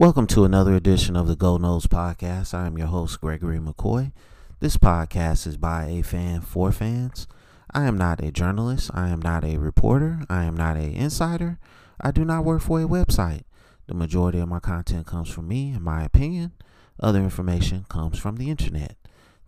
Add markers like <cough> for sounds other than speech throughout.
Welcome to another edition of the Go Noles Podcast. I am your host, Gregory McCoy. This podcast is by a fan for fans. I am not a journalist. I am not a reporter. I am not a insider. I do not work for a website. The majority of my content comes from me and my opinion. Other information comes from the internet.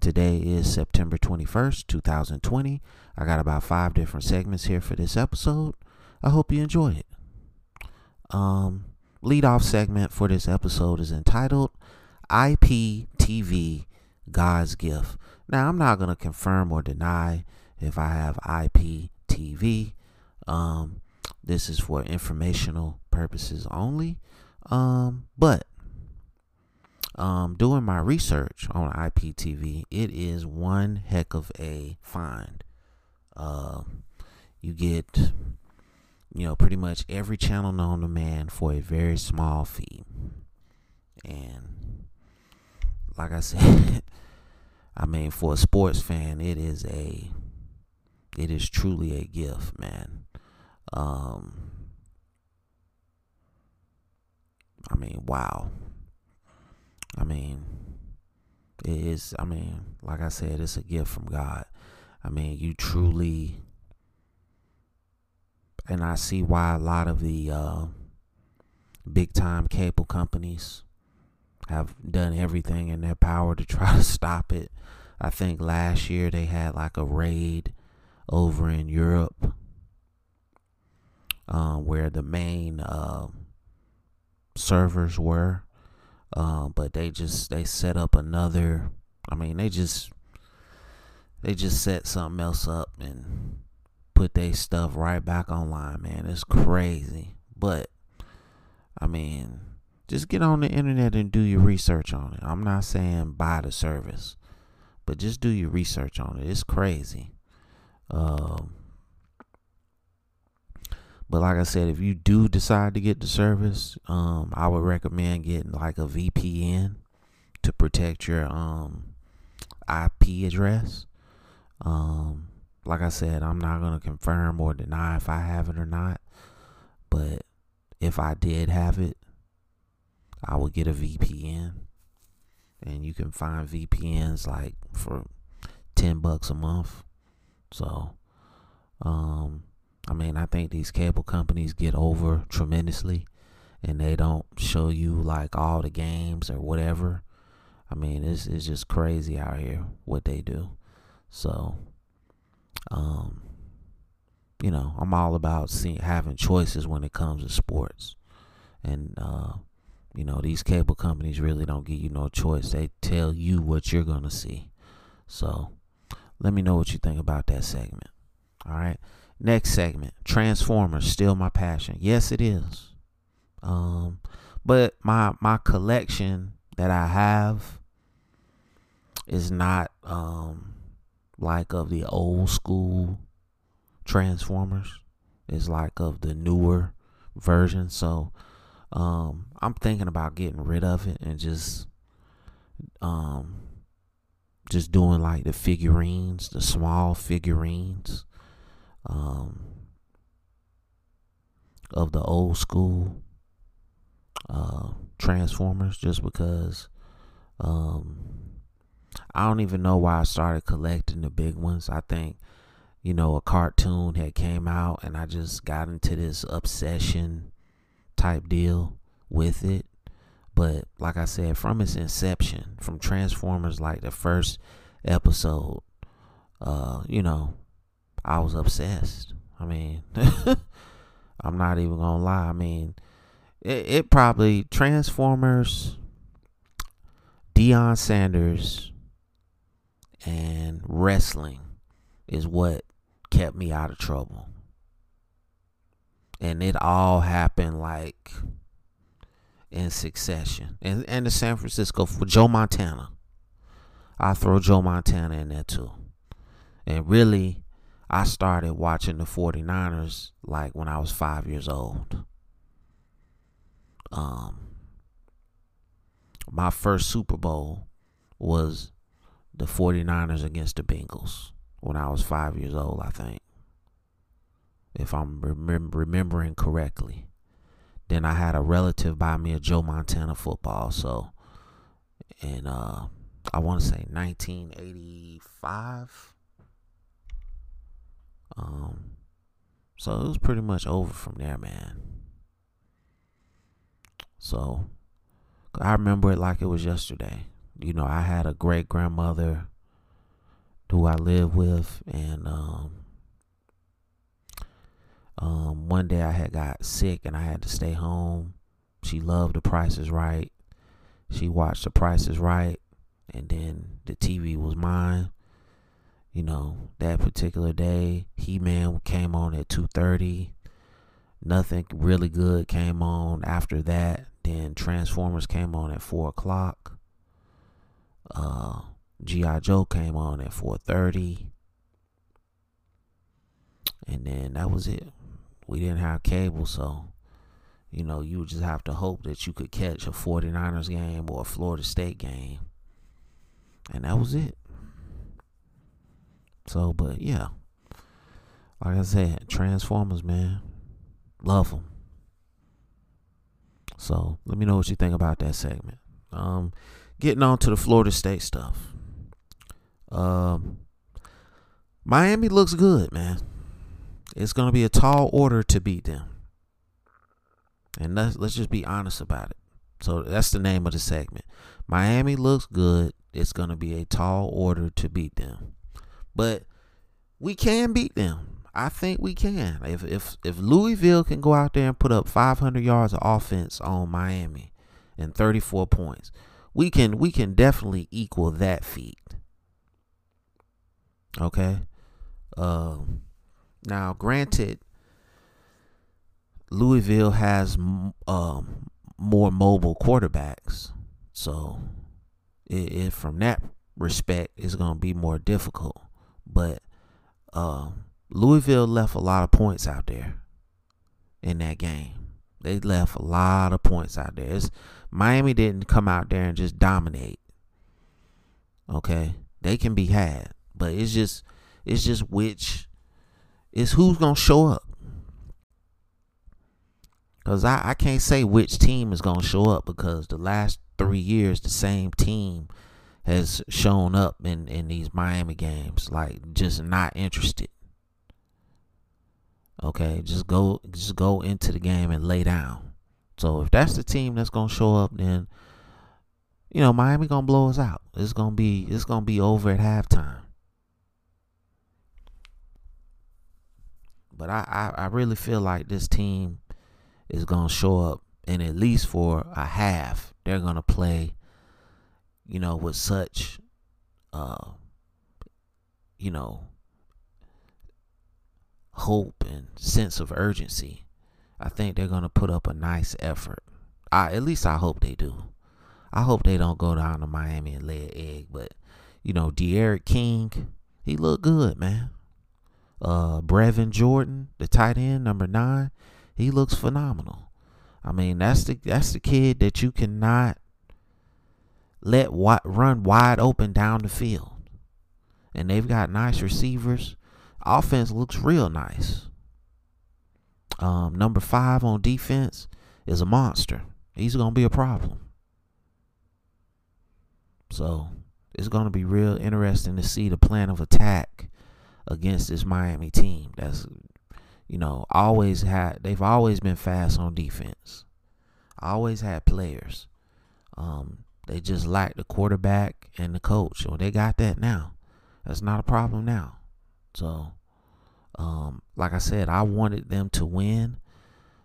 Today is September 21st, 2020. I got about five different segments here for this episode. I hope you enjoy it. Um, lead off segment for this episode is entitled IPTV God's Gift. Now, I'm not going to confirm or deny if I have IPTV. Um, this is for informational purposes only. Um, but um, doing my research on IPTV, it is one heck of a find. Uh, you get, you know, pretty much every channel known to man for a very small fee. And like I said, <laughs> I mean, for a sports fan, it is a, it is truly a gift, man. Um, I mean, wow. I mean, it is, I mean, like I said, it's a gift from God. I mean, you truly, and I see why a lot of the uh, big time cable companies have done everything in their power to <laughs> try to stop it. I think last year they had like a raid over in Europe uh, where the main uh, servers were um, but they just they set up another. I mean, they just they just set something else up and put their stuff right back online. Man, it's crazy. But I mean, just get on the internet and do your research on it. I'm not saying buy the service, but just do your research on it. It's crazy. Um, but like I said, if you do decide to get the service, um, I would recommend getting like a VPN to protect your um, IP address. Um, like I said, I'm not gonna confirm or deny if I have it or not. But if I did have it, I would get a VPN. And you can find VPNs like for ten bucks a month. So um I mean, I think these cable companies get over tremendously and they don't show you like all the games or whatever. I mean, it's it's just crazy out here what they do. So, um, you know, I'm all about seeing having choices when it comes to sports, and uh, you know, these cable companies really don't give you no choice. They tell you what you're gonna see. So, let me know what you think about that segment. All right. Next segment, Transformers, still my passion. Yes, it is. Um, but my my collection that I have is not um like of the old school Transformers. It's like of the newer version. So um I'm thinking about getting rid of it and just um just doing like the figurines, the small figurines um, of the old school uh, Transformers just because um, I don't even know why I started collecting the big ones. I think you know a cartoon had came out and I just got into this obsession type deal with it. But like I said, from its inception, from Transformers, like the first episode, uh, you know, I was obsessed. I mean, <laughs> I'm not even gonna lie. I mean, it, it probably Transformers, Deion Sanders, and wrestling is what kept me out of trouble. And it all happened like in succession. And and the San Francisco for Joe Montana. I throw Joe Montana in there too. And really I started watching the 49ers like when I was five years old. Um, my first Super Bowl was the 49ers against the Bengals when I was five years old, I think. If I'm remem- remembering correctly. then I had a relative buy me a Joe Montana football. So, and uh, I want to say 1985. Um, so it was pretty much over from there, man. So I remember it like it was yesterday. You know, I had a great grandmother who I lived with, and um, um, one day I had got sick and I had to stay home. She loved The Price is Right. She watched The Price is Right, and then the TV was mine. You know, that particular day, He Man came on at two thirty. Nothing really good came on after that. Then Transformers came on at four o'clock. GI Joe came on at four thirty, and then that was it. We didn't have cable, so you know you just have to hope that you could catch a 49ers game or a Florida State game, and that was it. So, but yeah, like I said, Transformers, man, love them. So let me know what you think about that segment. Um, getting on to the Florida State stuff. Um, Miami looks good, man. It's going to be a tall order to beat them. And let's, let's just be honest about it. So that's the name of the segment. Miami looks good. It's going to be a tall order to beat them. But we can beat them. I think we can. If if if Louisville can go out there and put up 500 yards of offense on Miami and 34 points, we can we can definitely equal that feat. Okay. Um. Now, granted, Louisville has um more mobile quarterbacks, so it, it from that respect is going to be more difficult. But um Louisville left a lot of points out there in that game. They left a lot of points out there. It's, Miami didn't come out there and just dominate. Okay, they can be had, but it's just it's just which it's who's gonna show up. Cause I, I can't say which team is gonna show up because the last three years the same team has shown up in, in these Miami games, like just not interested. Okay, just go just go into the game and lay down. So if that's the team that's gonna show up, then you know Miami gonna blow us out. It's gonna be it's gonna be over at halftime. But I, I, I really feel like this team is gonna show up and at least for a half, they're gonna play, you know, with such uh you know hope and sense of urgency, I think they're going to put up a nice effort. I at least I hope they do. I hope they don't go down to Miami and lay an egg, but you know, D'Eriq King, he looked good, man. Uh, Brevin Jordan, the tight end, number nine, he looks phenomenal. I mean, that's the that's the kid that you cannot let wi- run wide open down the field. And they've got nice receivers offense looks real nice. Um, number five on defense is a monster. He's gonna be a problem. So it's gonna be real interesting to see the plan of attack against this Miami team. That's you know always had they've always been fast on defense. Always had players. Um, they just lack the quarterback and the coach. Well, they got that now. That's not a problem now. So, um, like I said, I wanted them to win,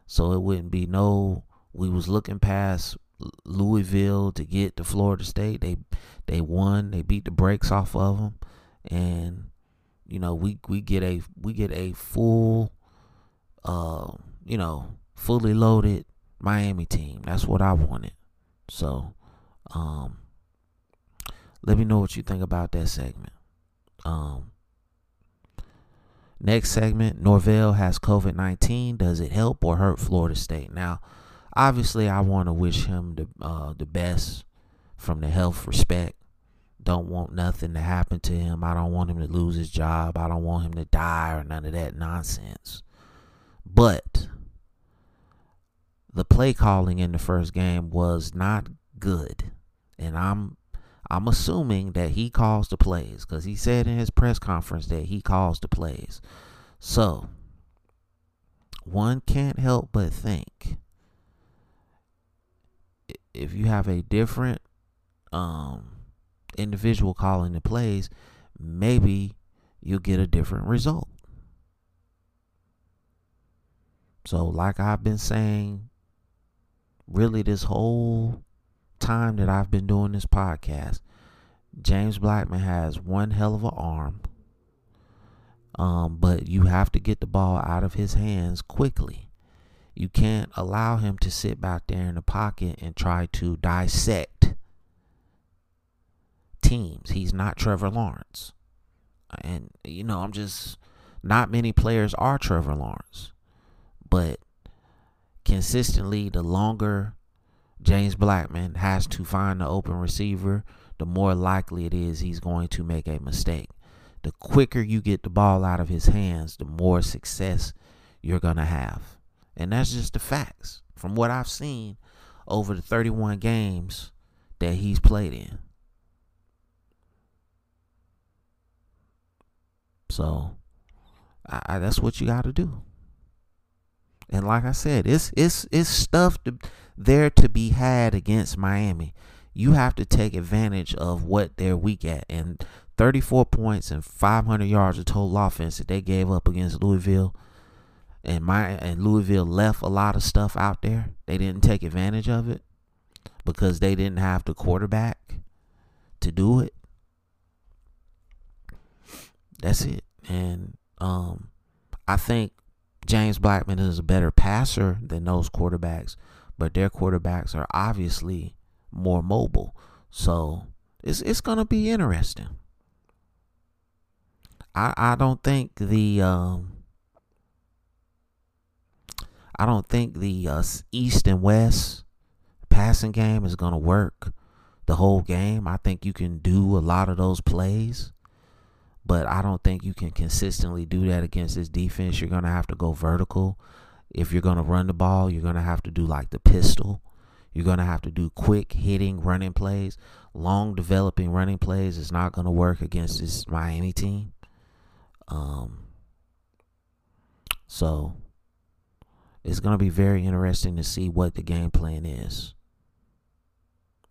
so it wouldn't be no. We was looking past Louisville to get to Florida State. They they won. They beat the brakes off of them, and you know we we get a we get a full, uh, you know, fully loaded Miami team. That's what I wanted. So, um, let me know what you think about that segment. Um, Next segment Norvell has COVID 19. Does it help or hurt Florida State? Now, obviously, I want to wish him the, uh, the best from the health respect. Don't want nothing to happen to him. I don't want him to lose his job. I don't want him to die or none of that nonsense. But the play calling in the first game was not good. And I'm I'm assuming that he calls the plays because he said in his press conference that he calls the plays. So one can't help but think if you have a different um, individual calling the plays, maybe you'll get a different result. So, like I've been saying, really, this whole time that I've been doing this podcast, James Blackman has one hell of an arm. Um, but you have to get the ball out of his hands quickly. You can't allow him to sit back there in the pocket and try to dissect teams. He's not Trevor Lawrence. And, you know, I'm just, not many players are Trevor Lawrence. But consistently, the longer James Blackman has to find the open receiver, the more likely it is he's going to make a mistake. The quicker you get the ball out of his hands, the more success you're going to have. And that's just the facts from what I've seen over the 31 games that he's played in. So I, I, that's what you got to do. And like I said, it's it's it's stuff to, there to be had against Miami. You have to take advantage of what they're weak at. And 34 points and 500 yards of total offense that they gave up against Louisville. And my and Louisville left a lot of stuff out there. They didn't take advantage of it because they didn't have the quarterback to do it. That's it. And um, I think James Blackman is a better passer than those quarterbacks, but their quarterbacks are obviously more mobile. So it's it's gonna be interesting. I I don't think the um, I don't think the uh, East and West passing game is gonna work the whole game. I think you can do a lot of those plays, but I don't think you can consistently do that against this defense. You're gonna have to go vertical. If you're gonna run the ball, you're gonna have to do like the pistol. You're gonna have to do quick hitting running plays. Long developing running plays is not gonna work against this Miami team. Um, so it's going to be very interesting to see what the game plan is.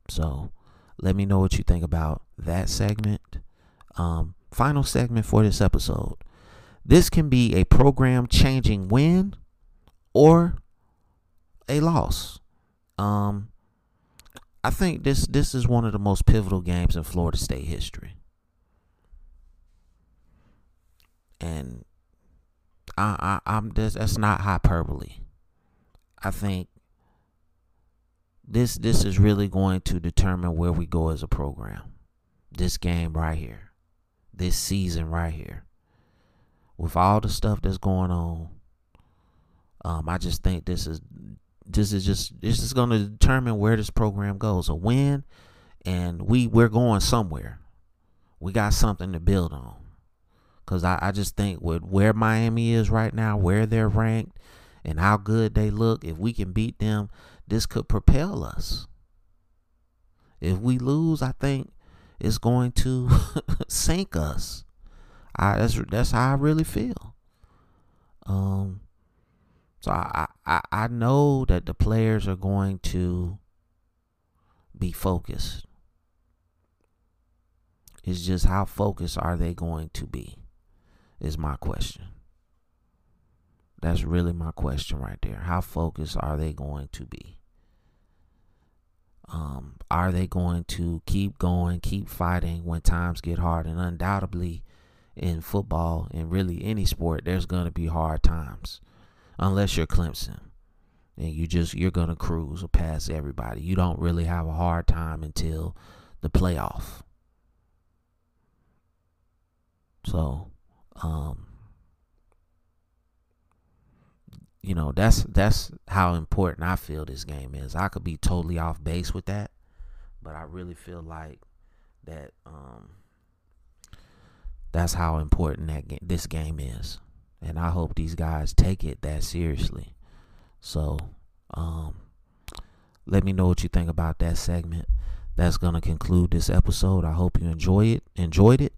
So let me know what you think about that segment. Um, final segment for this episode. This can be a program changing win or a loss. Um, I think this this is one of the most pivotal games in Florida State history. and I, I I'm this that's not hyperbole. I think this this is really going to determine where we go as a program. This game right here. This season right here. With all the stuff that's going on, um, I just think this is this is just this is going to determine where this program goes. A win, and we we're going somewhere. We got something to build on. Cause I, I just think with where Miami is right now, where they're ranked, and how good they look, if we can beat them, this could propel us. If we lose, I think it's going to <laughs> sink us. I that's that's how I really feel. Um so I, I I know that the players are going to be focused. It's just how focused are they going to be? is my question. That's really my question right there. How focused are they going to be? Um, are they going to keep going, keep fighting when times get hard? And undoubtedly, in football and really any sport, there's going to be hard times, unless you're Clemson and you just you're going to cruise or pass everybody. You don't really have a hard time until the playoff. So um, you know, that's that's how important I feel this game is. I could be totally off base with that, but I really feel like that um, that's how important that ga- this game is, and I hope these guys take it that seriously. So Um, let me know what you think about that segment. That's gonna conclude this episode. I hope you enjoy it. Enjoyed it.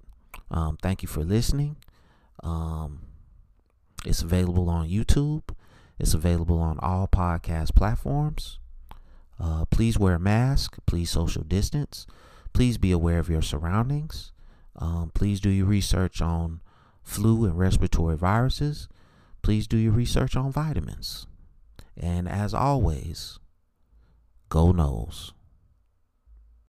Um, thank you for listening. Um, it's available on YouTube. It's available on all podcast platforms. Uh, please wear a mask. Please social distance. Please be aware of your surroundings. Um, please do your research on flu and respiratory viruses. Please do your research on vitamins. And as always, go Noles.